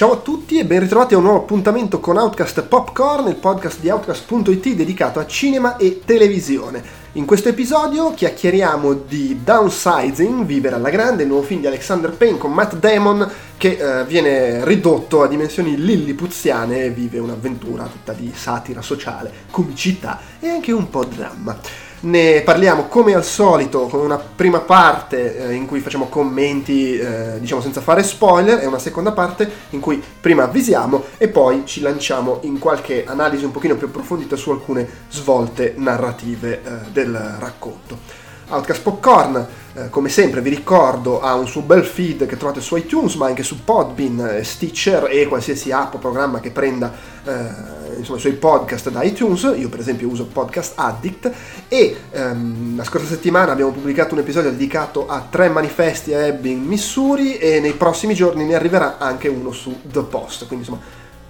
ciao a tutti e ben ritrovati a un nuovo appuntamento con Outcast Popcorn, il podcast di Outcast.it dedicato a cinema e televisione. In questo episodio chiacchieriamo di Downsizing, Vivere alla Grande, il nuovo film di Alexander Payne con Matt Damon che eh, viene ridotto a dimensioni lillipuziane e vive un'avventura tutta di satira sociale, comicità e anche un po' dramma. Ne parliamo come al solito con una prima parte eh, in cui facciamo commenti, eh, diciamo senza fare spoiler, e una seconda parte in cui prima avvisiamo e poi ci lanciamo in qualche analisi un pochino più approfondita su alcune svolte narrative eh, del racconto. Outcast Popcorn, eh, come sempre vi ricordo, ha un suo bel feed che trovate su iTunes, ma anche su Podbean, eh, Stitcher e qualsiasi app o programma che prenda eh, insomma, i suoi podcast da iTunes. Io per esempio uso Podcast Addict e ehm, la scorsa settimana abbiamo pubblicato un episodio dedicato a tre manifesti a Ebbing, Missouri e nei prossimi giorni ne arriverà anche uno su The Post. Quindi insomma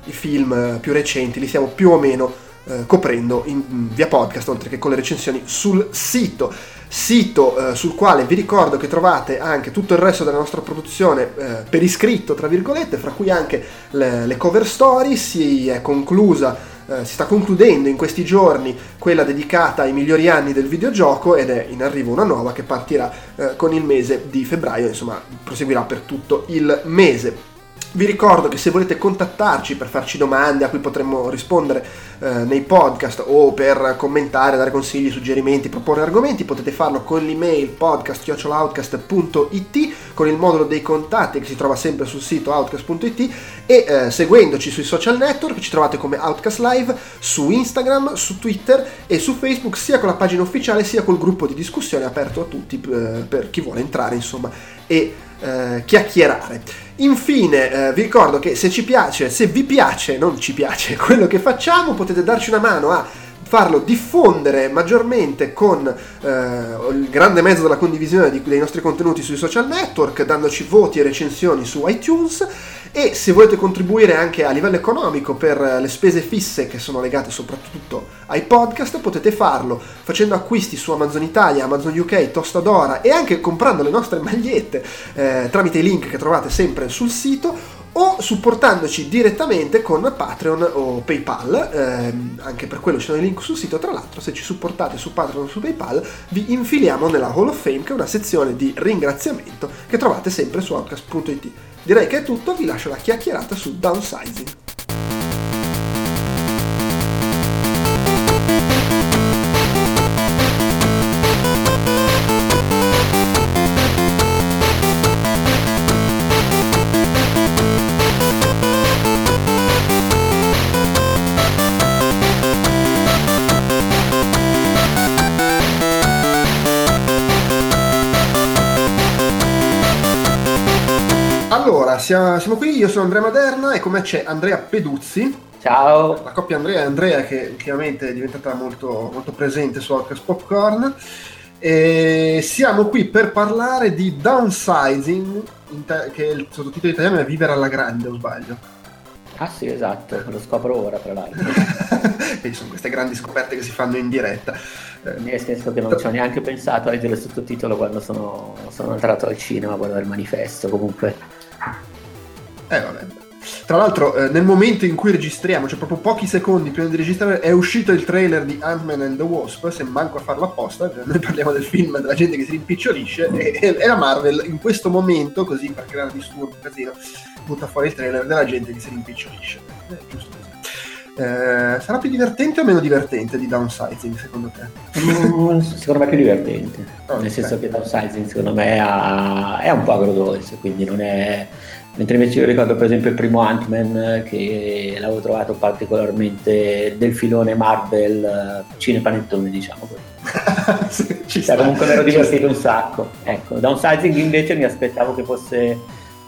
i film eh, più recenti li stiamo più o meno eh, coprendo in, via podcast oltre che con le recensioni sul sito sito eh, sul quale vi ricordo che trovate anche tutto il resto della nostra produzione eh, per iscritto, tra virgolette, fra cui anche le, le cover story, si è conclusa eh, si sta concludendo in questi giorni quella dedicata ai migliori anni del videogioco ed è in arrivo una nuova che partirà eh, con il mese di febbraio, insomma proseguirà per tutto il mese. Vi ricordo che se volete contattarci per farci domande a cui potremmo rispondere eh, nei podcast o per commentare, dare consigli, suggerimenti, proporre argomenti, potete farlo con l'email podcast.outcast.it, con il modulo dei contatti che si trova sempre sul sito outcast.it e eh, seguendoci sui social network ci trovate come Outcast Live su Instagram, su Twitter e su Facebook sia con la pagina ufficiale sia col gruppo di discussione aperto a tutti eh, per chi vuole entrare insomma e eh, chiacchierare. Infine eh, vi ricordo che se ci piace, se vi piace, non ci piace quello che facciamo, potete darci una mano a farlo diffondere maggiormente con eh, il grande mezzo della condivisione di, dei nostri contenuti sui social network, dandoci voti e recensioni su iTunes e se volete contribuire anche a livello economico per le spese fisse che sono legate soprattutto ai podcast potete farlo facendo acquisti su Amazon Italia, Amazon UK, Tostadora e anche comprando le nostre magliette eh, tramite i link che trovate sempre sul sito o supportandoci direttamente con Patreon o PayPal, ehm, anche per quello ci sono i link sul sito, tra l'altro se ci supportate su Patreon o su PayPal vi infiliamo nella Hall of Fame che è una sezione di ringraziamento che trovate sempre su outcast.it. Direi che è tutto, vi lascio la chiacchierata su downsizing. Siamo, qui, io sono Andrea Maderna e con me c'è Andrea Peduzzi. Ciao. La coppia Andrea e Andrea che ultimamente è diventata molto, molto presente su Outcast Popcorn. E siamo qui per parlare di downsizing, che il sottotitolo italiano è Vivere alla grande, o sbaglio? Ah sì, esatto, lo scopro ora tra l'altro. Vedi, sono queste grandi scoperte che si fanno in diretta. Nel senso che non ci ho neanche pensato a leggere il sottotitolo quando sono, sono entrato al cinema a guardare il manifesto, comunque eh vabbè. Tra l'altro, eh, nel momento in cui registriamo, cioè proprio pochi secondi prima di registrare, è uscito il trailer di Ant-Man and the Wasp. Se manco a farlo apposta, cioè, noi parliamo del film della gente che si rimpicciolisce. E, e, la Marvel, in questo momento, così per creare disturbo, casino, butta fuori il trailer della gente che si rimpicciolisce. È giusto così. Eh, sarà più divertente o meno divertente di downsizing secondo te? Mm, secondo me è più divertente, oh, nel senso che downsizing secondo me è un po' agrodolce, quindi non è Mentre invece io ricordo per esempio il primo Ant-Man che l'avevo trovato particolarmente del filone Marvel uh, cinepanettone diciamo così. ci cioè, comunque mi ero divertito un sacco. Ecco, downsizing invece mi aspettavo che fosse...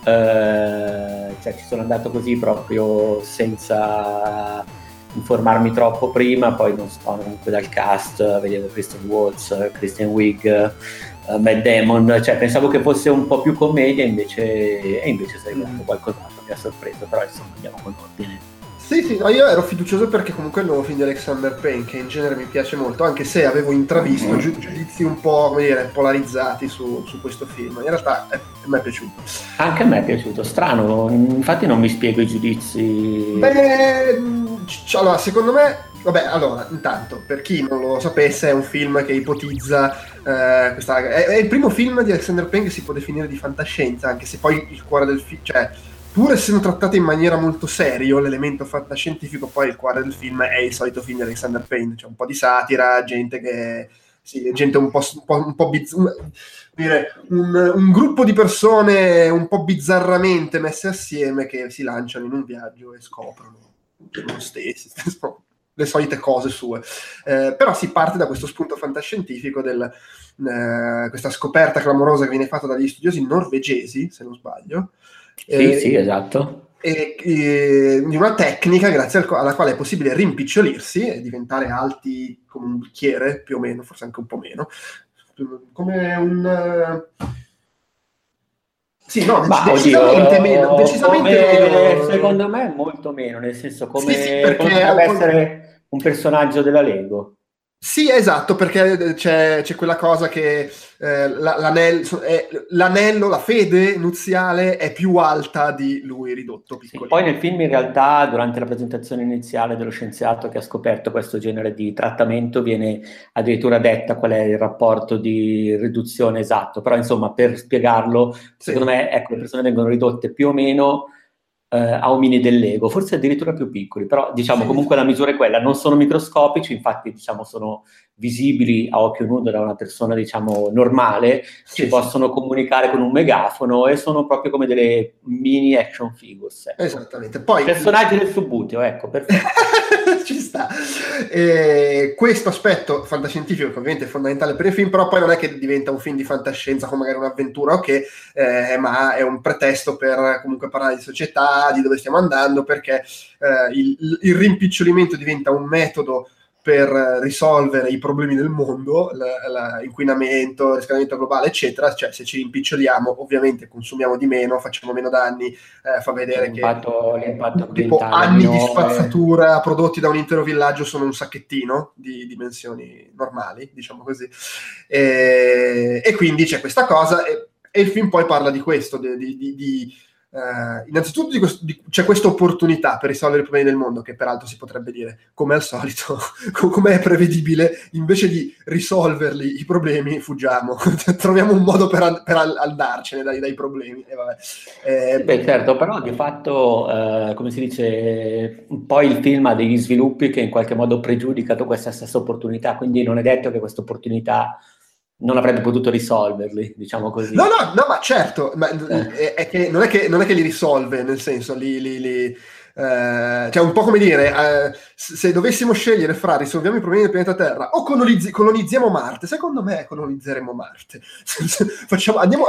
Uh, cioè ci sono andato così proprio senza informarmi troppo prima, poi non sto comunque dal cast, vedevo Christian Waltz, Christian Wigg, uh, Matt Damon, cioè pensavo che fosse un po' più commedia invece, e invece sei mm. qualcos'altro mi ha sorpreso, però insomma andiamo con ordine. Sì, sì, no, io ero fiducioso perché comunque è il nuovo film di Alexander Payne, che in genere mi piace molto, anche se avevo intravisto giu- giudizi un po', come dire, polarizzati su, su questo film. In realtà eh, a me è piaciuto. Anche a me è piaciuto, strano, infatti non mi spiego i giudizi. Beh, c- allora, secondo me Vabbè, allora, intanto, per chi non lo sapesse, è un film che ipotizza. Eh, questa, è, è, il primo film di Alexander Payne che si può definire di fantascienza, anche se poi il cuore del film. Cioè, pur essendo trattato in maniera molto serio, l'elemento fantascientifico, poi il cuore del film è il solito film di Alexander Payne. C'è un po' di satira, gente che. Sì, gente un po', un po', un po bizz- dire, un, un, gruppo di persone un po' bizzarramente messe assieme che si lanciano in un viaggio e scoprono loro stessi le solite cose sue. Eh, però si parte da questo spunto fantascientifico del eh, questa scoperta clamorosa che viene fatta dagli studiosi norvegesi, se non sbaglio. Sì, eh, sì, esatto. E, e, di una tecnica grazie al, alla quale è possibile rimpicciolirsi e diventare alti come un bicchiere, più o meno, forse anche un po' meno, come un... Sì, no, Ma, decisamente oddio, meno. Decisamente meno. Secondo me molto meno, nel senso come, sì, sì, come potrebbe essere un personaggio della Lego. Sì, esatto, perché c'è, c'è quella cosa che eh, l'anello, è, l'anello, la fede nuziale è più alta di lui ridotto. Sì, poi nel film in realtà durante la presentazione iniziale dello scienziato che ha scoperto questo genere di trattamento viene addirittura detta qual è il rapporto di riduzione esatto, però insomma per spiegarlo sì. secondo me ecco, le persone vengono ridotte più o meno eh, omini dell'ego, forse addirittura più piccoli, però diciamo sì. comunque la misura è quella, non sono microscopici, infatti diciamo sono visibili a occhio nudo da una persona diciamo normale, si possono comunicare con un megafono e sono proprio come delle mini action figures. Ecco. Esattamente. Poi, Personaggi del subbuteo, ecco, perfetto. Ci sta. E questo aspetto fantascientifico che ovviamente è fondamentale per il film, però poi non è che diventa un film di fantascienza come magari un'avventura, ok, eh, ma è un pretesto per comunque parlare di società, di dove stiamo andando, perché eh, il, il rimpicciolimento diventa un metodo per risolvere i problemi del mondo, l'inquinamento, il riscaldamento globale, eccetera. Cioè, se ci rimpiccioliamo, ovviamente consumiamo di meno, facciamo meno danni, eh, fa vedere l'impatto, che l'impatto tipo anni di spazzatura prodotti da un intero villaggio sono un sacchettino di dimensioni normali, diciamo così. E, e quindi c'è questa cosa, e, e, il film poi parla di questo, di, di, di Uh, innanzitutto di questo, di, c'è questa opportunità per risolvere i problemi del mondo, che peraltro si potrebbe dire, come al solito, come è prevedibile, invece di risolverli i problemi, fuggiamo, troviamo un modo per, per andarcene dai, dai problemi. Eh, eh, Beh, certo, però di fatto, eh, come si dice, poi il film ha degli sviluppi che in qualche modo pregiudicano questa stessa opportunità, quindi non è detto che questa opportunità non avrebbe potuto risolverli, diciamo così. No, no, no, ma certo, ma eh. è, che non, è che, non, è che, li risolve, nel senso, li, li, li eh, cioè un po' come dire, eh, se dovessimo scegliere fra risolviamo i problemi del pianeta Terra o colonizzi- colonizziamo Marte, secondo me colonizzeremo Marte. Facciamo, andiamo,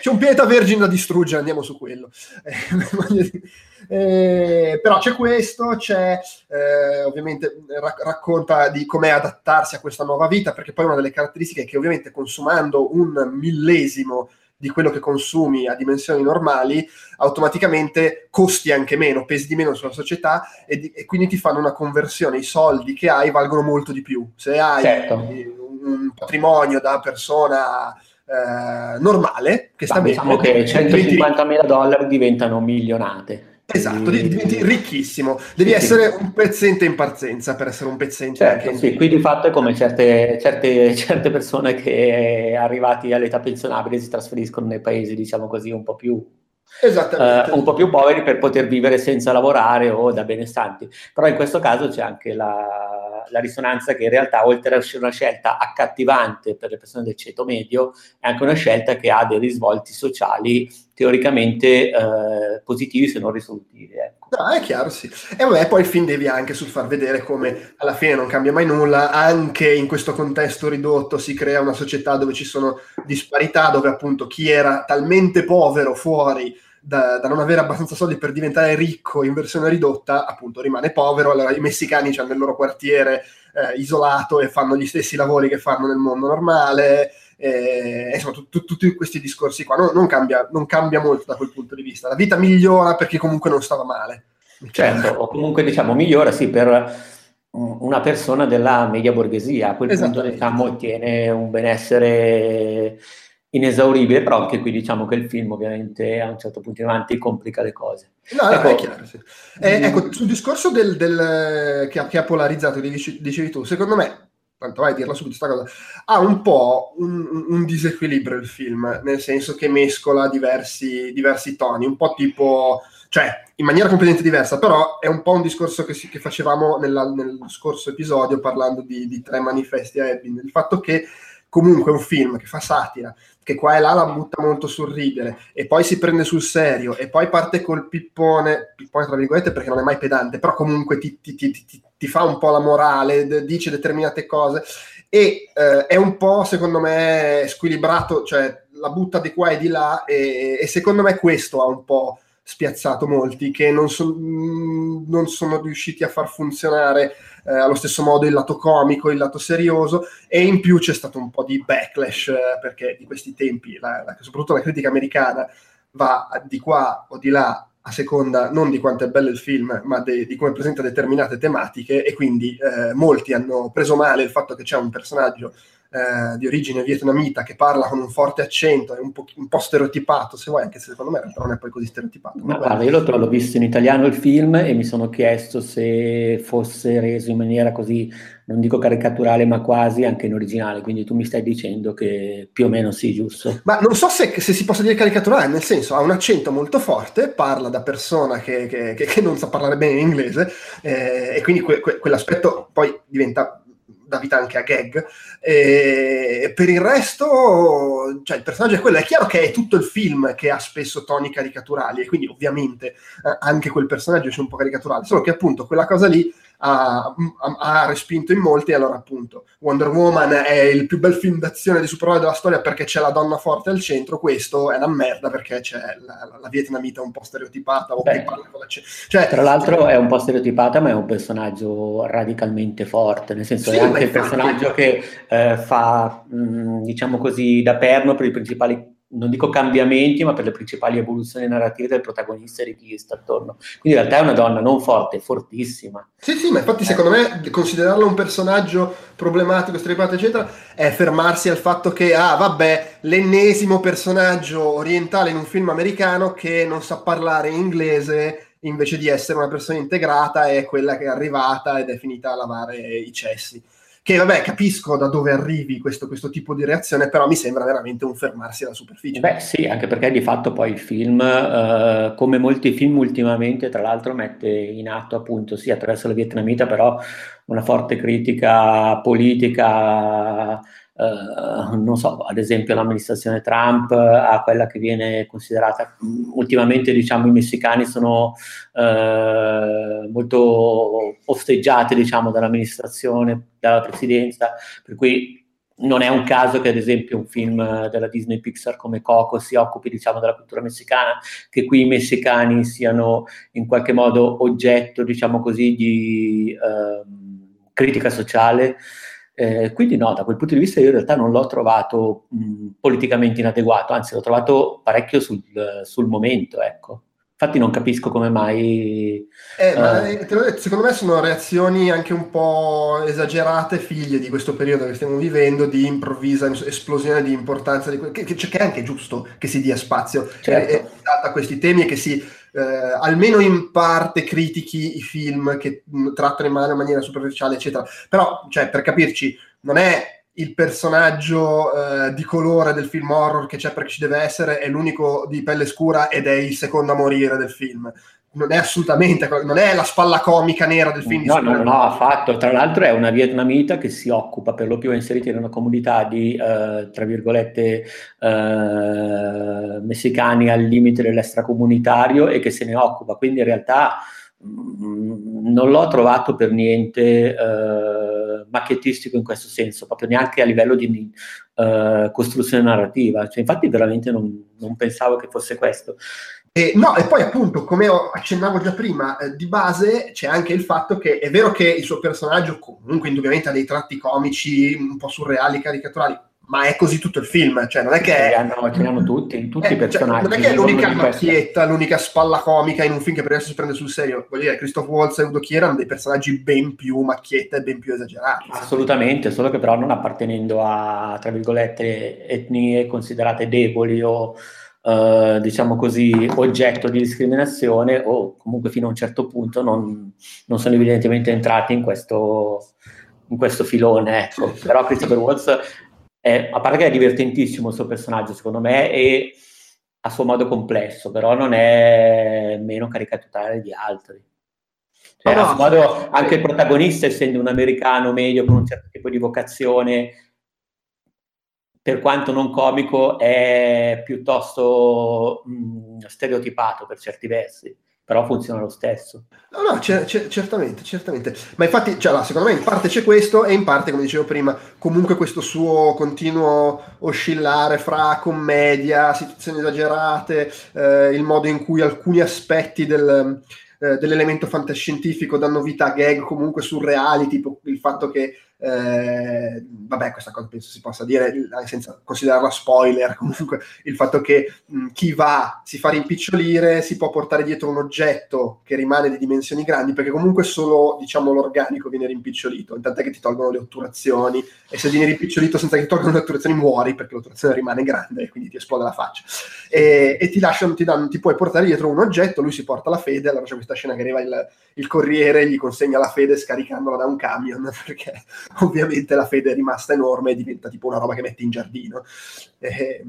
c'è un pianeta vergine da distruggere, andiamo su quello. Eh, eh, però c'è questo, c'è eh, ovviamente rac- racconta di come adattarsi a questa nuova vita, perché poi una delle caratteristiche è che ovviamente consumando un millesimo di quello che consumi a dimensioni normali, automaticamente costi anche meno, pesi di meno sulla società e, di, e quindi ti fanno una conversione, i soldi che hai valgono molto di più. Se hai certo. un patrimonio da persona eh, normale, che sta bene... Diciamo che 150 mila dollari diventano milionate. Esatto, diventi ricchissimo. Devi sì, essere sì. un pezzente in partenza per essere un pezzente. Certo, sì, qui di fatto è come certe, certe, certe persone che arrivati all'età pensionabile si trasferiscono nei paesi, diciamo così, un po' più Uh, un po' più poveri per poter vivere senza lavorare o da benestanti. Però in questo caso c'è anche la, la, risonanza che in realtà, oltre a essere una scelta accattivante per le persone del ceto medio, è anche una scelta che ha dei risvolti sociali teoricamente uh, positivi se non risolutivi. Ecco. No, è chiaro, sì. E vabbè, poi il film devi anche sul far vedere come alla fine non cambia mai nulla, anche in questo contesto ridotto si crea una società dove ci sono disparità, dove appunto chi era talmente povero fuori da, da, non avere abbastanza soldi per diventare ricco in versione ridotta, appunto rimane povero. Allora i messicani hanno il loro quartiere eh, isolato e fanno gli stessi lavori che fanno nel mondo normale. E, insomma, tu, tu, tutti questi discorsi qua non, non, cambia, non cambia molto da quel punto di vista. La vita migliora perché comunque non stava male. Certo, o comunque diciamo migliora sì per una persona della media borghesia, a quel punto diciamo ottiene un benessere inesauribile, però anche qui diciamo che il film ovviamente a un certo punto in avanti complica le cose. No, ecco, è chiaro, sì. eh, ecco, sul discorso del, del, che, ha, che, ha, polarizzato, dicevi, dicevi tu, secondo me, tanto vai a dirla subito questa cosa, ha un po' un, un, disequilibrio il film, nel senso che mescola diversi, diversi toni, un po' tipo cioè in maniera completamente diversa, però è un po' un discorso che, si, che facevamo nella, nel scorso episodio parlando di, di tre manifesti a Ebbing, il fatto che comunque un film che fa satira, che qua e là la butta molto sul ridere, e poi si prende sul serio, e poi parte col pippone, pippone tra virgolette perché non è mai pedante, però comunque ti, ti, ti, ti fa un po' la morale, d- dice determinate cose, e eh, è un po', secondo me, squilibrato, cioè la butta di qua e di là, e, e secondo me questo ha un po' spiazzato molti che non, so, non sono riusciti a far funzionare eh, allo stesso modo il lato comico, il lato serioso e in più c'è stato un po' di backlash eh, perché di questi tempi, la, la, soprattutto la critica americana va di qua o di là a seconda non di quanto è bello il film, ma de, di come presenta determinate tematiche e quindi eh, molti hanno preso male il fatto che c'è un personaggio eh, di origine vietnamita che parla con un forte accento, è un po', un po', stereotipato, se vuoi, anche se secondo me non è poi così stereotipato. Ma guarda, io l'ho, l'ho visto in italiano il film e mi sono chiesto se fosse reso in maniera così, non dico caricaturale, ma quasi anche in originale, quindi tu mi stai dicendo che più o meno sì, giusto? Ma non so se, se si possa dire caricaturale, nel senso ha un accento molto forte, parla da persona che, che, che, che non sa parlare bene in inglese eh, e quindi que, que, quell'aspetto poi diventa dà vita anche a gag. E per il resto, cioè, il personaggio è quello. È chiaro che è tutto il film che ha spesso toni caricaturali, e quindi ovviamente eh, anche quel personaggio c'è un po' caricaturale. Solo che appunto quella cosa lì ha, ha, respinto in molti, allora appunto Wonder Woman è il più bel film d'azione di supereroi della storia perché c'è la donna forte al centro, questo è una merda perché c'è la, la vietnamita un po' stereotipata o Beh, cioè, tra l'altro è un po' stereotipata ma è un personaggio radicalmente forte, nel senso sì, è anche il personaggio che eh, fa, mh, diciamo così, da perno per i principali non dico cambiamenti, ma per le principali evoluzioni narrative del protagonista e di chi sta attorno. Quindi in realtà è una donna non forte, fortissima. Sì, sì, ma infatti secondo me considerarlo un personaggio problematico, strepato, eccetera, è fermarsi al fatto che, ah, vabbè, l'ennesimo personaggio orientale in un film americano che non sa parlare inglese invece di essere una persona integrata è quella che è arrivata ed è finita a lavare i cessi che vabbè capisco da dove arrivi questo, questo, tipo di reazione, però mi sembra veramente un fermarsi alla superficie. Beh sì, anche perché di fatto poi il film, eh, come molti film ultimamente, tra l'altro mette in atto appunto sì attraverso la vietnamita, però una forte critica politica Uh, non so, ad esempio l'amministrazione Trump a quella che viene considerata ultimamente, diciamo, i messicani sono uh, molto osteggiati, diciamo, dall'amministrazione, dalla presidenza, per cui non è un caso che ad esempio un film della Disney Pixar come Coco si occupi diciamo della cultura messicana, che qui i messicani siano in qualche modo oggetto diciamo così di uh, critica sociale eh, quindi no, da quel punto di vista io in realtà non l'ho trovato mh, politicamente inadeguato, anzi l'ho trovato parecchio sul, sul momento, ecco. Infatti non capisco come mai... Eh, uh... ma, eh, detto, secondo me sono reazioni anche un po' esagerate, figlie di questo periodo che stiamo vivendo, di improvvisa esplosione di importanza, di que- che, che, che, è anche giusto che si dia spazio certo. eh, a questi temi e che si eh, almeno in parte critichi i film che mh, trattano in maniera superficiale, eccetera. Però, cioè, per capirci, non è il personaggio eh, di colore del film horror che c'è perché ci deve essere, è l'unico di pelle scura ed è il secondo a morire del film non è assolutamente, non è la spalla comica nera del film. No, no, no, affatto. Tra l'altro è una vietnamita che si occupa per lo più, è inserita in una comunità di, eh, tra virgolette, eh, messicani al limite dell'extracomunitario e che se ne occupa. Quindi in realtà mh, mm, non l'ho trovato per niente eh, macchettistico in questo senso, proprio neanche a livello di uh, costruzione narrativa. Cioè, infatti veramente non, non pensavo che fosse questo. E, no, e poi appunto, come accennavo già prima, eh, di base c'è anche il fatto che è vero che il suo personaggio comunque indubbiamente ha dei tratti comici un po' surreali, caricaturali, ma è così tutto il film, cioè non è che... Ce hanno, ce hanno tutti, tutti eh, i personaggi. Cioè, non è che è l'unica macchietta, l'unica spalla comica in un film che per adesso si prende sul serio. Voglio dire, Christoph Waltz e Udo Kier hanno dei personaggi ben più macchietta e ben più esagerati. Assolutamente, solo che però non appartenendo a, tra virgolette, etnie considerate deboli o... Uh, diciamo così, oggetto di discriminazione o comunque fino a un certo punto non, non sono evidentemente entrati in questo, in questo filone. Ecco. Però Christopher Waltz è, a parte che è divertentissimo il suo personaggio, secondo me, e a suo modo complesso, però non è meno caricaturale di altri. Cioè, no, a suo modo, anche il protagonista, essendo un americano medio con un certo tipo di vocazione, per quanto non comico, è piuttosto mh, stereotipato per certi versi però funziona lo stesso. No, no, c- c- certamente, certamente. Ma infatti, cioè, là, secondo me in parte c'è questo e in parte, come dicevo prima, comunque questo suo continuo oscillare fra commedia, situazioni esagerate, eh, il modo in cui alcuni aspetti del, eh, dell'elemento fantascientifico danno vita a gag comunque surreali, tipo il fatto che eh, vabbè, questa cosa penso si possa dire senza considerarla spoiler. Comunque, il fatto che mh, chi va si fa rimpicciolire si può portare dietro un oggetto che rimane di dimensioni grandi, perché comunque solo diciamo l'organico viene rimpicciolito. Tant'è che ti tolgono le otturazioni, e se vieni rimpicciolito senza che ti tolgano le otturazioni, muori perché l'otturazione rimane grande e quindi ti esplode la faccia. E, e ti lasciano, ti, danno, ti puoi portare dietro un oggetto. Lui si porta la fede. Allora c'è questa scena che arriva il, il corriere, gli consegna la fede scaricandola da un camion perché ovviamente la fede è rimasta enorme e diventa tipo una roba che metti in giardino. Eh,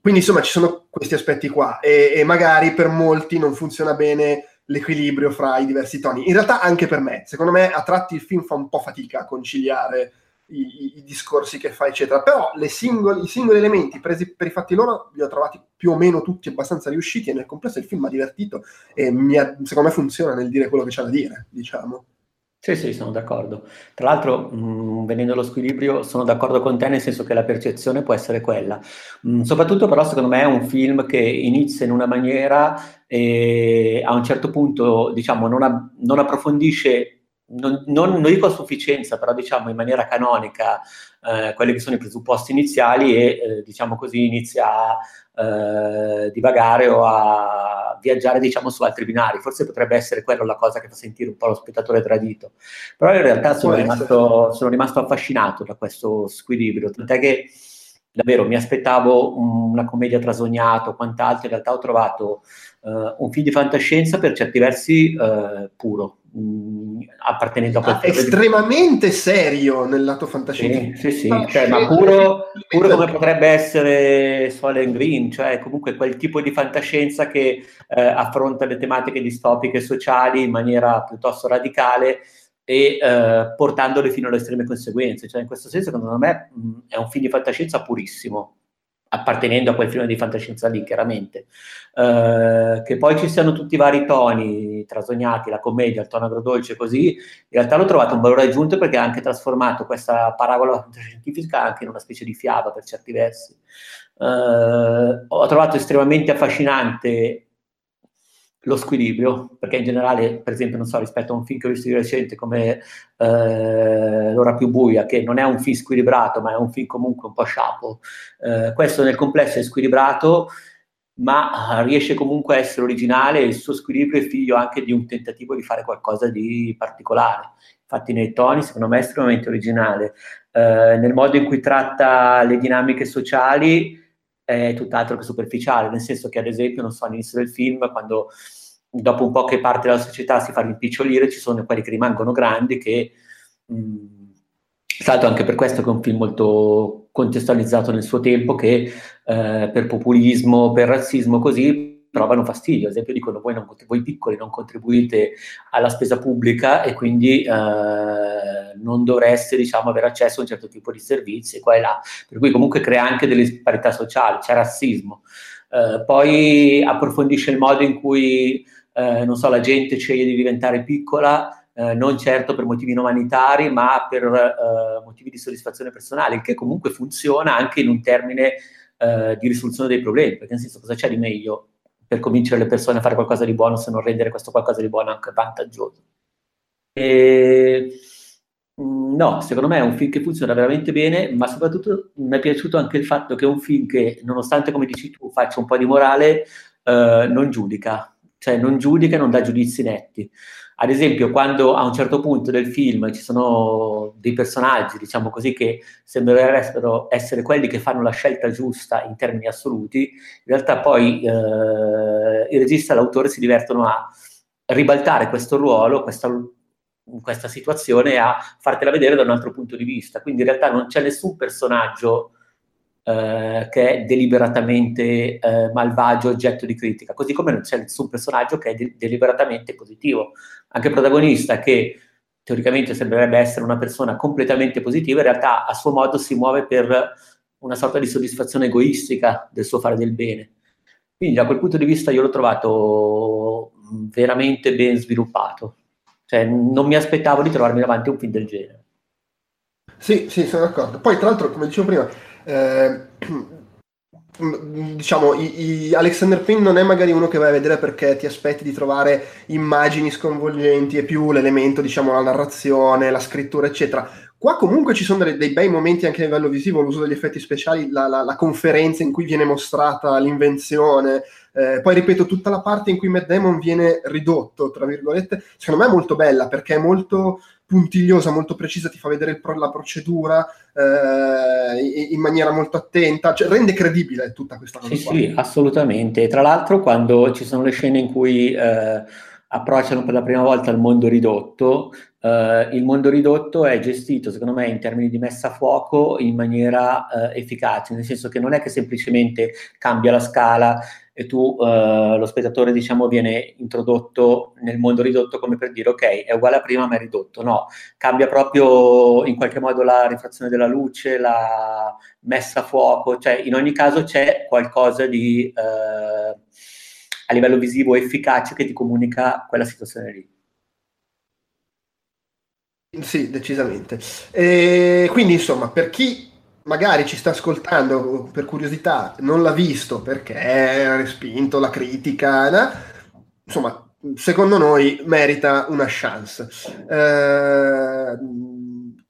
quindi insomma ci sono questi aspetti qua e, e, magari per molti non funziona bene l'equilibrio fra i diversi toni. In realtà anche per me, secondo me a tratti il film fa un po' fatica a conciliare i, i, discorsi che fa, eccetera. Però singoli, i singoli elementi presi per i fatti loro li ho trovati più o meno tutti abbastanza riusciti e nel complesso il film mi ha divertito e ha, secondo me funziona nel dire quello che c'ha da dire, diciamo. Sì, sì, sono d'accordo. Tra l'altro, mh, mm, venendo allo squilibrio, sono d'accordo con te nel senso che la percezione può essere quella. Mh, mm, soprattutto però, secondo me, è un film che inizia in una maniera e a un certo punto, diciamo, non, a- non approfondisce, non, non, non, dico a sufficienza, però diciamo in maniera canonica eh, quelli che sono i presupposti iniziali e, eh, diciamo così, inizia a eh, divagare o a viaggiare diciamo su altri binari. Forse potrebbe essere quella la cosa che fa sentire un po' lo spettatore tradito. Però in realtà sono rimasto, sono rimasto affascinato da questo squilibrio tant'è che davvero mi aspettavo una commedia trasognata o quant'altro, in realtà ho trovato uh, un film di fantascienza per certi versi uh, puro, mm, appartenendo a quel ah, estremamente serio nel lato fantascientifico. Sì, sì, sì. Ah, cioè, ma puro, puro, come potrebbe essere Solen Green, cioè comunque quel tipo di fantascienza che uh, affronta le tematiche distopiche sociali in maniera piuttosto radicale e eh, portandole fino alle estreme conseguenze. Cioè, in questo senso, secondo me, mh, è un film di fantascienza purissimo, appartenendo a quel film di fantascienza lì, chiaramente. Eh, che poi ci siano tutti i vari toni trasognati, la commedia, il tono agrodolce, così, in realtà l'ho trovato un valore aggiunto perché ha anche trasformato questa parabola fantascientifica anche in una specie di fiaba per certi versi. Eh, ho trovato estremamente affascinante lo squilibrio, perché in generale, per esempio, non so, rispetto a un film che ho visto di recente come eh, L'ora più buia, che non è un film squilibrato, ma è un film comunque un po' sciapo, eh, questo nel complesso è squilibrato, ma riesce comunque a essere originale e il suo squilibrio è figlio anche di un tentativo di fare qualcosa di particolare. Infatti nei toni, secondo me, è estremamente originale. Eh, nel modo in cui tratta le dinamiche sociali, è tutt'altro che superficiale, nel senso che ad esempio, non so, all'inizio del film, quando dopo un po' che parte della società si fa rimpicciolire, ci sono quelli che rimangono grandi che, salto anche per questo che è un film molto contestualizzato nel suo tempo, che eh, per populismo, per razzismo così, provano fastidio, ad esempio dicono voi, non, voi piccoli non contribuite alla spesa pubblica e quindi eh, non dovreste diciamo, avere accesso a un certo tipo di servizi, qua e là, per cui comunque crea anche delle disparità sociali, c'è razzismo. Eh, poi approfondisce il modo in cui eh, non so, la gente sceglie di diventare piccola, eh, non certo per motivi umanitari, ma per eh, motivi di soddisfazione personale, il che comunque funziona anche in un termine eh, di risoluzione dei problemi, perché nel senso cosa c'è di meglio per convincere le persone a fare qualcosa di buono se non rendere questo qualcosa di buono anche vantaggioso. E Mm, no, secondo me è un film che funziona veramente bene, ma soprattutto mi è piaciuto anche il fatto che è un film che, nonostante, come dici tu, faccia un po' di morale, eh, non giudica, cioè non giudica e non dà giudizi netti. Ad esempio, quando a un certo punto del film ci sono dei personaggi, diciamo così, che sembrerebbero essere quelli che fanno la scelta giusta in termini assoluti, in realtà poi eh, il regista e l'autore si divertono a ribaltare questo ruolo, questa questa situazione a fartela vedere da un altro punto di vista. Quindi in realtà non c'è nessun personaggio eh, che è deliberatamente eh, malvagio, oggetto di critica, così come non c'è nessun personaggio che è de- deliberatamente positivo. Anche il protagonista che teoricamente sembrerebbe essere una persona completamente positiva, in realtà a suo modo si muove per una sorta di soddisfazione egoistica del suo fare del bene. Quindi da quel punto di vista io l'ho trovato veramente ben sviluppato. Cioè, non mi aspettavo di trovarmi davanti a un film del genere. Sì, sì, sono d'accordo. Poi, tra l'altro, come dicevo prima, eh, diciamo, i, i Alexander Payne non è magari uno che vai a vedere perché ti aspetti di trovare immagini sconvolgenti, è più l'elemento, diciamo, la narrazione, la scrittura, eccetera. Qua comunque ci sono dei, dei bei momenti anche a livello visivo, l'uso degli effetti speciali, la, la, la conferenza in cui viene mostrata l'invenzione, eh, poi ripeto, tutta la parte in cui Matt Damon viene ridotto, tra virgolette, secondo me è molto bella perché è molto puntigliosa, molto precisa, ti fa vedere pro- la procedura eh, in maniera molto attenta, cioè rende credibile tutta questa cosa. Sì, qua. sì, assolutamente. Tra l'altro, quando ci sono le scene in cui eh, approcciano per la prima volta il mondo ridotto, eh, il mondo ridotto è gestito, secondo me, in termini di messa a fuoco in maniera eh, efficace, nel senso che non è che semplicemente cambia la scala e tu, eh, lo spettatore, diciamo, viene introdotto nel mondo ridotto come per dire ok, è uguale a prima ma è ridotto. No, cambia proprio in qualche modo la rifrazione della luce, la messa a fuoco, cioè in ogni caso c'è qualcosa di eh, a livello visivo efficace che ti comunica quella situazione lì. Sì, decisamente. E quindi, insomma, per chi magari ci sta ascoltando per curiosità, non l'ha visto perché ha respinto la critica, né? insomma, secondo noi merita una chance. Eh,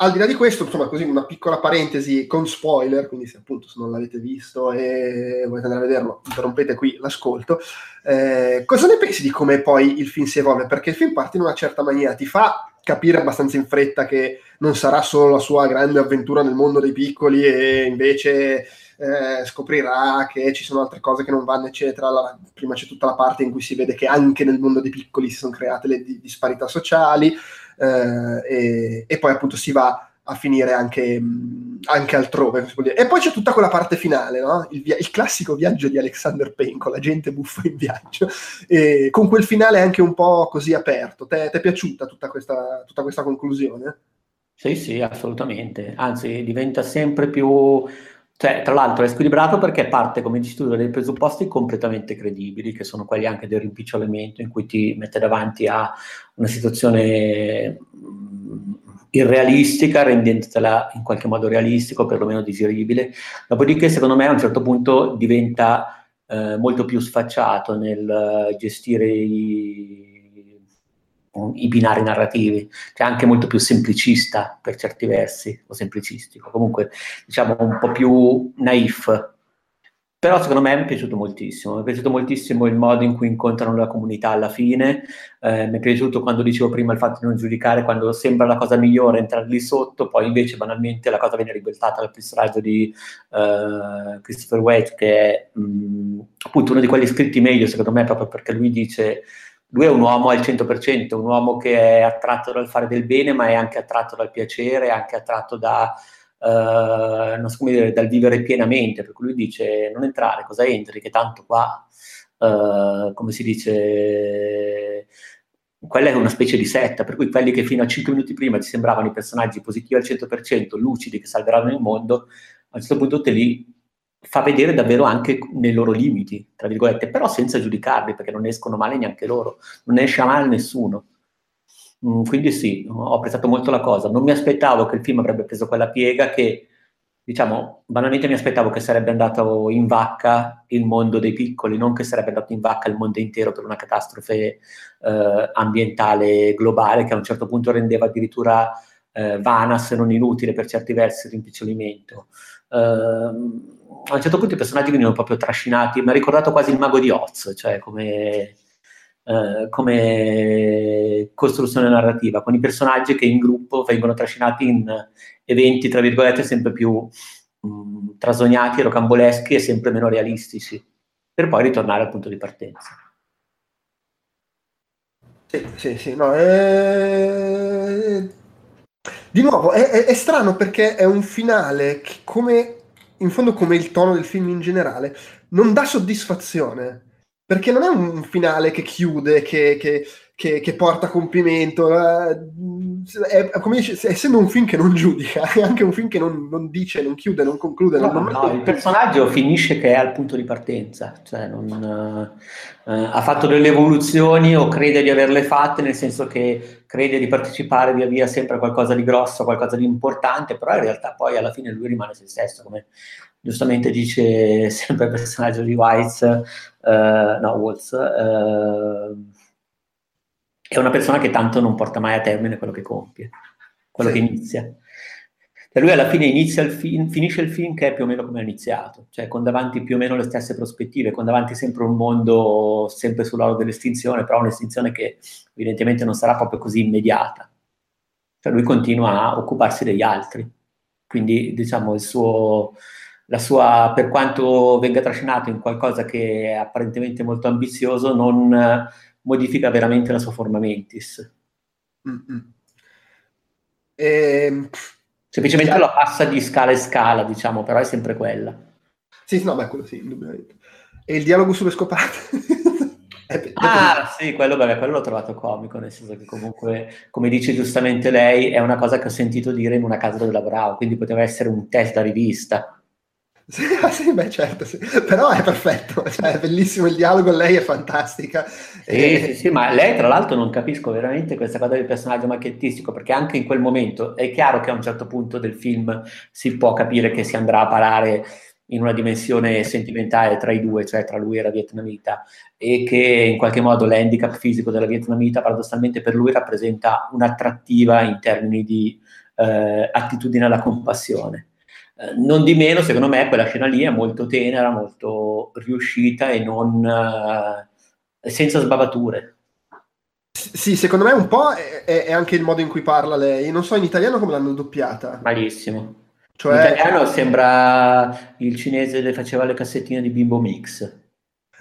al di là di questo, insomma, così una piccola parentesi con spoiler, quindi se appunto se non l'avete visto e volete andare a vederlo, interrompete qui l'ascolto. Eh, cosa ne pensi di come poi il film si evolve? Perché il film parte in una certa maniera, ti fa capire abbastanza in fretta che non sarà solo la sua grande avventura nel mondo dei piccoli e invece eh, scoprirà che ci sono altre cose che non vanno, eccetera. Allora, prima c'è tutta la parte in cui si vede che anche nel mondo dei piccoli si sono create le disparità sociali eh, e, e, poi appunto si va a finire anche, anche altrove. E poi c'è tutta quella parte finale, no? il, via- il, classico viaggio di Alexander Payne con la gente buffa in viaggio, e con quel finale anche un po' così aperto. Ti è piaciuta tutta questa, tutta questa conclusione? Sì, sì, assolutamente. Anzi, diventa sempre più... Cioè, tra l'altro è squilibrato perché parte, come dici tu, dai presupposti completamente credibili, che sono quelli anche del rimpicciolamento, in cui ti mette davanti a una situazione irrealistica, rendendotela in qualche modo realistico, perlomeno digeribile. Dopodiché, secondo me, a un certo punto diventa eh, molto più sfacciato nel uh, gestire i, i, binari narrativi, cioè anche molto più semplicista per certi versi, o semplicistico, comunque diciamo un po' più naif però secondo me mi è piaciuto moltissimo, mi è piaciuto moltissimo il modo in cui incontrano la comunità alla fine, eh, mi è piaciuto quando dicevo prima il fatto di non giudicare, quando sembra la cosa migliore entrare lì sotto, poi invece banalmente la cosa viene ribaltata dal personaggio di uh, Christopher Wedge, che è mh, mm, appunto uno di quelli scritti meglio secondo me, proprio perché lui dice lui è un uomo al 100%, un uomo che è attratto dal fare del bene, ma è anche attratto dal piacere, è anche attratto da uh, non so come dire, dal vivere pienamente, per cui lui dice non entrare, cosa entri, che tanto qua, uh, come si dice, quella è una specie di setta, per cui quelli che fino a 5 minuti prima ti sembravano i personaggi positivi al 100%, lucidi, che salveranno il mondo, a un certo punto te li fa vedere davvero anche nei loro limiti, tra virgolette, però senza giudicarli, perché non escono male neanche loro, non esce male nessuno. Mm, quindi sì, ho apprezzato molto la cosa. Non mi aspettavo che il film avrebbe preso quella piega che, diciamo, banalmente mi aspettavo che sarebbe andato in vacca il mondo dei piccoli, non che sarebbe andato in vacca il mondo intero per una catastrofe eh, ambientale globale che a un certo punto rendeva addirittura eh, vana se non inutile per certi versi rimpicciolimento. Uh, a un certo punto i personaggi venivano proprio trascinati, mi ha ricordato quasi il mago di Oz, cioè come, uh, come, costruzione narrativa, con i personaggi che in gruppo vengono trascinati in eventi, tra virgolette, sempre più mh, trasognati, rocamboleschi e sempre meno realistici, per poi ritornare al punto di partenza. Sì, sì, sì, no, è... Di nuovo, è, è, è, strano perché è un finale che come, in fondo come il tono del film in generale, non dà soddisfazione. Perché non è un finale che chiude, che, che, che, che porta a compimento. Eh, è, come dice, essendo un film che non giudica, è anche un film che non, non dice, non chiude, non conclude. No, non, no, il personaggio finisce che è al punto di partenza, cioè non, uh, ha fatto delle evoluzioni o crede di averle fatte, nel senso che crede di partecipare via via sempre a qualcosa di grosso, qualcosa di importante, però in realtà poi alla fine lui rimane se stesso, come giustamente dice sempre il personaggio di Weitz, uh, no, Waltz, uh, è una persona che tanto non porta mai a termine quello che compie, quello sì. che inizia. E lui alla fine inizia il film, finisce il film che è più o meno come ha iniziato, cioè con davanti più o meno le stesse prospettive, con davanti sempre un mondo sempre sull'oro dell'estinzione, però un'estinzione che evidentemente non sarà proprio così immediata. Cioè lui continua a occuparsi degli altri, quindi diciamo il suo, sua, per quanto venga trascinato in qualcosa che è apparentemente molto ambizioso, non modifica veramente la sua forma mentis. Mm-hmm. E... Ehm, Semplicemente la passa di scala in scala, diciamo, però è sempre quella. Sì, no, beh, quello sì, indubbiamente. E il dialogo sulle scopate? ah, sì, quello, beh, quello l'ho trovato comico, nel senso che comunque, come dice giustamente lei, è una cosa che ho sentito dire in una casa dove lavoravo, quindi poteva essere un test da rivista. Sì, sì, beh, certo, sì. però è perfetto, cioè, è bellissimo il dialogo, lei è fantastica. Sì, e... sì, sì, ma lei tra l'altro non capisco veramente questa cosa del personaggio macchettistico, perché anche in quel momento è chiaro che a un certo punto del film si può capire che si andrà a parare in una dimensione sentimentale tra i due, cioè tra lui e la vietnamita, e che in qualche modo l'handicap fisico della vietnamita paradossalmente per lui rappresenta un'attrattiva in termini di eh, attitudine alla compassione eh, non di meno, secondo me, quella scena lì è molto tenera, molto riuscita e non uh, senza sbavature. Sì, secondo me un po' è, è, anche il modo in cui parla lei. Non so in italiano come l'hanno doppiata. Malissimo. Cioè... In italiano sembra il cinese che faceva le cassettine di Bimbo Mix.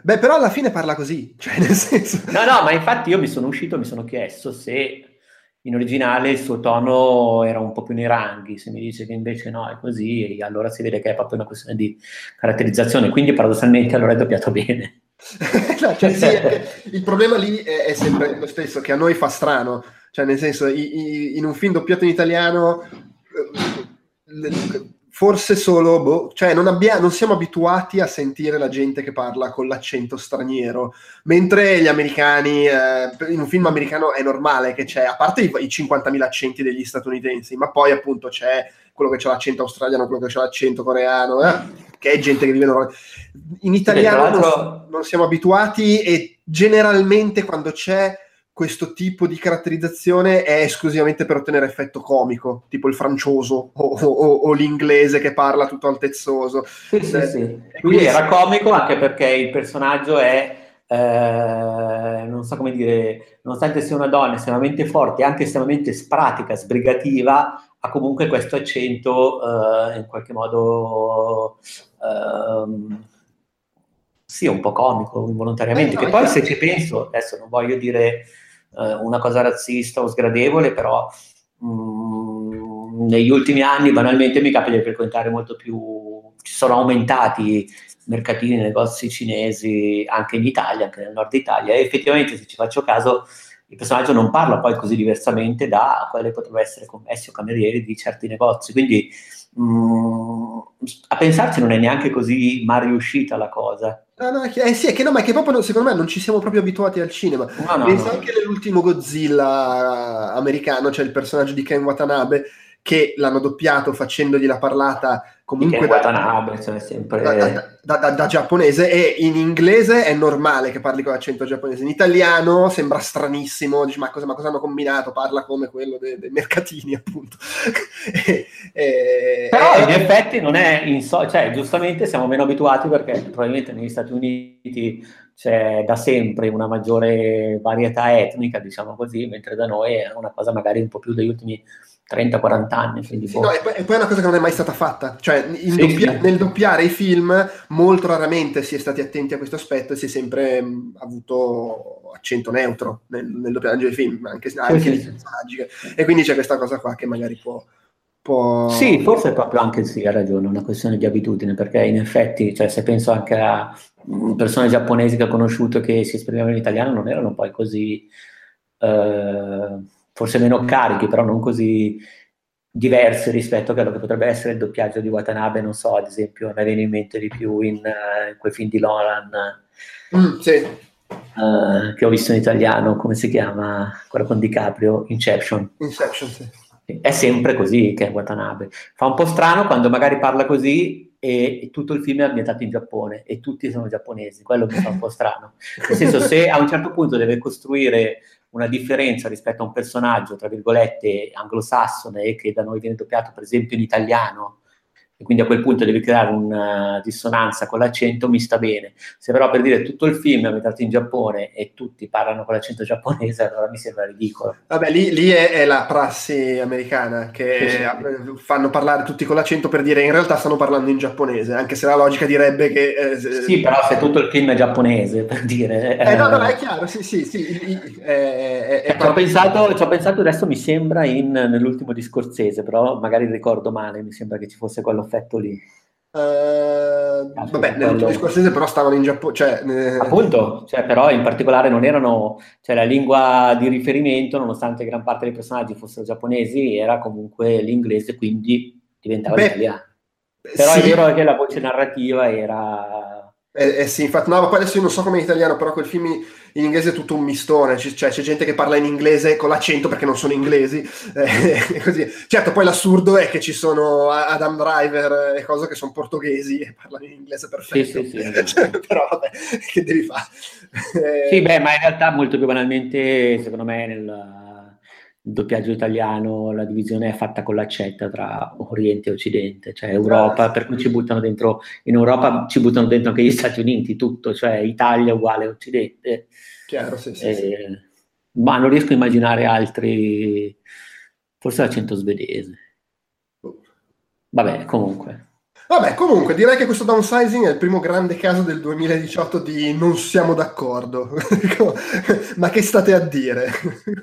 Beh, però alla fine parla così, cioè nel senso... No, no, ma infatti io mi sono uscito, mi sono chiesto se in originale il suo tono era un po' più nei ranghi, se mi dice che invece no, è così, allora si vede che è proprio una questione di caratterizzazione, quindi paradossalmente allora è doppiato bene. no, cioè, sì, il problema lì è, è, sempre lo stesso, che a noi fa strano, cioè nel senso, i, i, in un film doppiato in italiano forse solo, boh, cioè non, abbia, non, siamo abituati a sentire la gente che parla con l'accento straniero, mentre gli americani, eh, in un film americano è normale che c'è, a parte i, i 50.000 accenti degli statunitensi, ma poi appunto c'è quello che ha l'accento australiano, quello che ha l'accento coreano, eh, che è gente che vive normalmente. In italiano non, non siamo abituati e generalmente quando c'è questo tipo di caratterizzazione è esclusivamente per ottenere effetto comico, tipo il francioso o, o, o l'inglese che parla tutto altezzoso. Sì, sì, eh, sì. Quindi era comico anche perché il personaggio è, eh, non so come dire, nonostante sia una donna estremamente forte, anche estremamente spratica, sbrigativa, ha comunque questo accento eh, in qualche modo... Ehm, sì, un po' comico involontariamente, eh, no, che poi se ci penso, adesso non voglio dire eh, una cosa razzista o sgradevole, però mh, mm, negli ultimi anni banalmente mi capita di frequentare molto più, ci sono aumentati mercatini, negozi cinesi anche in Italia, anche nel nord Italia, e effettivamente se ci faccio caso il personaggio non parla poi così diversamente da quelle potrebbero essere commessi o camerieri di certi negozi, quindi mh, mm, a pensarci non è neanche così mal riuscita la cosa. No, no, eh sì, è che no, ma è che proprio secondo me non ci siamo proprio abituati al cinema. No, no, Pensa no. anche nell'ultimo Godzilla americano, c'è il personaggio di Ken Watanabe che l'hanno doppiato facendogli la parlata comunque da, Watanabe, cioè sempre... Da, da, da, da, giapponese e in inglese è normale che parli con l'accento giapponese, in italiano sembra stranissimo, dici ma cosa, ma cosa hanno combinato, parla come quello dei, dei mercatini appunto. e, e, Però in effetti non è, inso- cioè giustamente siamo meno abituati perché probabilmente negli Stati Uniti c'è da sempre una maggiore varietà etnica, diciamo così, mentre da noi è una cosa magari un po' più degli ultimi 30-40 anni. Sì, boh. no, e, poi, e, poi, è una cosa che non è mai stata fatta, cioè sì, doppia, sì. nel doppiare i film molto raramente si è stati attenti a questo aspetto e si è sempre mh, avuto accento neutro nel, nel doppiaggio dei film, anche, anche nei personaggi. E quindi c'è questa cosa qua che magari può... può... Sì, forse proprio anche sì, ha ragione, è una questione di abitudine, perché in effetti, cioè, se penso anche a persone giapponesi che ho conosciuto che si esprimevano in italiano, non erano poi così... Eh, forse meno carichi, però non così diversi rispetto a quello che potrebbe essere il doppiaggio di Watanabe, non so, ad esempio, mi viene in mente di più in, uh, in quei film di Nolan mm, sì. uh, che ho visto in italiano, come si chiama? Quello con DiCaprio, Inception. Inception, sì. È sempre così che è Watanabe. Fa un po' strano quando magari parla così e, tutto il film è ambientato in Giappone e tutti sono giapponesi, quello mi fa un po' strano. Nel senso, se a un certo punto deve costruire una differenza rispetto a un personaggio, tra virgolette, anglosassone che da noi viene doppiato per esempio in italiano e quindi a quel punto devi creare una dissonanza con l'accento, mi sta bene. Se però per dire tutto il film è ambientato in Giappone e tutti parlano con l'accento giapponese, allora mi sembra ridicolo. Vabbè, lì, lì è, è, la prassi americana che sì, sì. fanno parlare tutti con l'accento per dire in realtà stanno parlando in giapponese, anche se la logica direbbe che... Eh, sì, però se tutto il film è giapponese, per dire... Eh, no, no, è chiaro, sì, sì, sì. Eh, eh, ci, ho pensato, ci ho pensato adesso, mi sembra, in, nell'ultimo di Scorsese, però magari ricordo male, mi sembra che ci fosse quello effetto lì. Uh, vabbè, nell'ultimo scorsese però stavano in Giappone, cioè, eh... appunto, cioè, però in particolare non erano, cioè la lingua di riferimento, nonostante gran parte dei personaggi fossero giapponesi, era comunque l'inglese, quindi diventava Beh, l'italiano. Però sì. è vero che la voce narrativa era eh, eh, sì, infatti, no, ma poi adesso io non so come in italiano, però quel film in inglese è tutto un mistone, c- cioè c'è gente che parla in inglese con l'accento perché non sono inglesi, eh, così. Certo, poi l'assurdo è che ci sono Adam Driver e cose che sono portoghesi e parlano in inglese perfetto. Sì, sì, sì, cioè, però vabbè, che devi fare? sì, beh, ma in realtà molto più banalmente, secondo me, nel il doppiaggio italiano, la divisione è fatta con l'accetta tra Oriente e Occidente, cioè Europa, per cui ci buttano dentro, in Europa ci buttano dentro anche gli Stati Uniti, tutto, cioè Italia uguale Occidente. Chiaro, sì, sì, eh, sì. Ma non riesco a immaginare altri, forse l'accento svedese. Boh. Vabbè, comunque. Vabbè, comunque direi che questo downsizing è il primo grande caso del 2018 di non siamo d'accordo. ma che state a dire?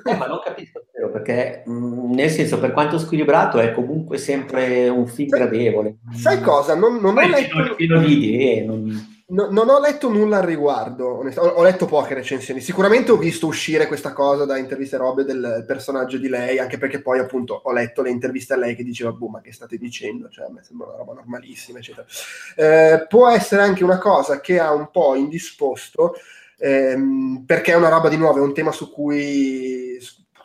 eh, ma non capisco perché mh, nel senso per quanto squilibrato è comunque sempre un film sai, gradevole. Sai cosa? Non, non ho letto... Pieno di idee, non... No, non ho letto nulla al riguardo, ho, ho, letto poche recensioni. Sicuramente ho visto uscire questa cosa da interviste robe del personaggio di lei, anche perché poi appunto ho letto le interviste a lei che diceva, boh, ma che state dicendo? Cioè, a me sembra una roba normalissima, eccetera. Eh, può essere anche una cosa che ha un po' indisposto, ehm, perché è una roba di nuovo, è un tema su cui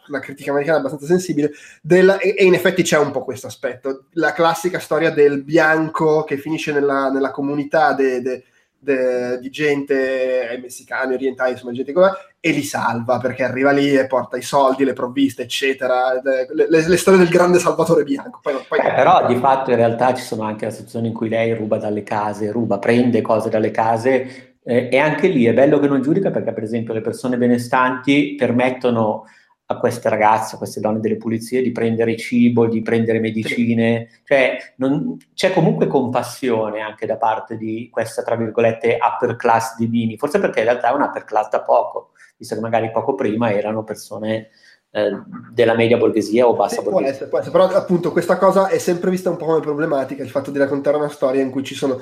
la critica americana è abbastanza sensibile, della, e, e, in effetti c'è un po' questo aspetto, la classica storia del bianco che finisce nella, nella comunità de, de, de, di gente eh, messicani, orientali, insomma gente come e li salva perché arriva lì e porta i soldi, le provviste, eccetera. Le, le, le storie del grande salvatore bianco. Poi, poi... Eh, però di fatto in realtà ci sono anche le situazioni in cui lei ruba dalle case, ruba, prende cose dalle case eh, e anche lì è bello che non giudica perché per esempio le persone benestanti permettono a queste ragazze, a queste donne delle pulizie di prendere cibo, di prendere medicine, cioè non, c'è comunque compassione anche da parte di questa, tra virgolette, upper class di Bini, forse perché in realtà è una upper class da poco, visto che magari poco prima erano persone eh, della media borghesia o bassa sì, borghesia. Può essere, può essere, però appunto questa cosa è sempre vista un po' come problematica, il fatto di raccontare una storia in cui ci sono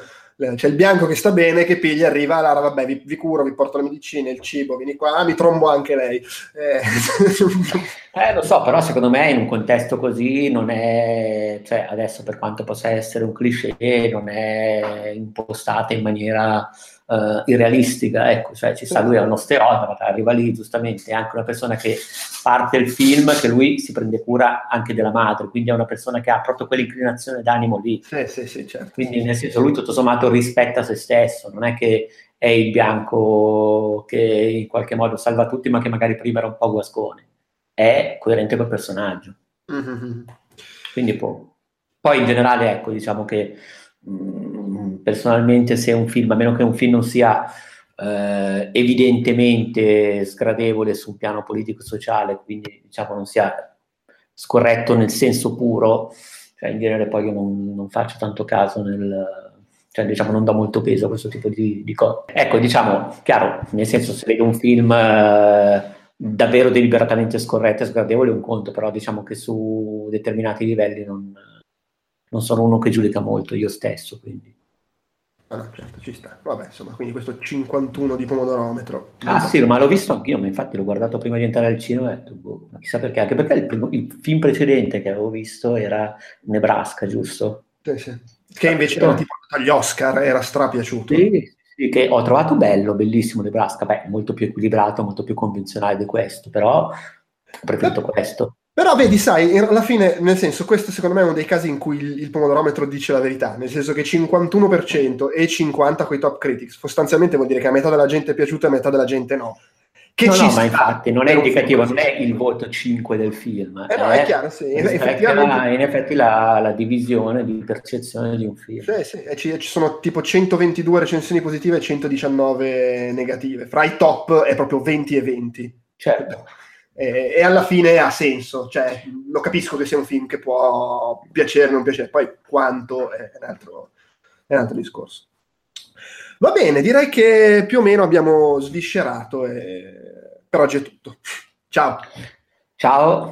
c'è il bianco che sta bene, che piglia, arriva, allora vabbè, vi, vi, curo, vi porto le medicine, il cibo, vieni qua, ah, mi trombo anche lei. Eh. eh, lo so, però secondo me in un contesto così non è, cioè adesso per quanto possa essere un cliché, non è impostata in maniera uh, irrealistica, ecco, cioè ci sta lui è uno stereotipo, arriva lì giustamente, è anche una persona che parte il film che lui si prende cura anche della madre, quindi è una persona che ha proprio quell'inclinazione d'animo lì. Sì, sì, sì, certo. Quindi nel senso lui tutto sommato rispetta se stesso, non è che è il bianco che in qualche modo salva tutti ma che magari prima era un po' guascone, è coerente col personaggio. Mm-hmm. Quindi può. Poi in generale ecco diciamo che mh, mm, personalmente se un film, a meno che un film non sia eh, evidentemente sgradevole su un piano politico-sociale, quindi diciamo non sia scorretto nel senso puro, cioè in genere poi io non, non faccio tanto caso nel, cioè diciamo non do molto peso a questo tipo di, di cose. Ecco, diciamo, chiaro, nel senso se vedo un film eh, davvero deliberatamente scorretto e sgradevole è un conto, però diciamo che su determinati livelli non, non sono uno che giudica molto io stesso, quindi. Ah, no, certo, ci sta. Vabbè, insomma, quindi questo 51 di pomodorometro. Ah sì, ma l'ho visto anch'io, ma infatti l'ho guardato prima di entrare al cinema e ho detto, boh, ma chissà perché, anche perché il, primo, il, film precedente che avevo visto era Nebraska, giusto? Sì, sì. Che invece era tipo agli Oscar, era strapiaciuto. Sì, sì, che ho trovato bello, bellissimo Nebraska, beh, molto più equilibrato, molto più convenzionale di questo, però ho preferito questo. Però vedi, sai, alla fine, nel senso, questo secondo me è uno dei casi in cui il, il pomodorometro dice la verità, nel senso che 51% e 50% con i top critics, sostanzialmente vuol dire che a metà della gente è piaciuto e a metà della gente no. Che no, no, ma infatti non è indicativo, non è il voto 5 del film. Eh, no, è, chiaro, sì. In, effettivamente... in effetti la, la, divisione di percezione di un film. Sì, sì, ci, ci, sono tipo 122 recensioni positive e 119 negative. Fra i top è proprio 20 e 20. Certo e, e, alla fine ha senso, cioè lo capisco che sia un film che può piacere o non piacere, poi quanto è un altro, è un altro discorso. Va bene, direi che più o meno abbiamo sviscerato e per oggi è tutto. Ciao. Ciao.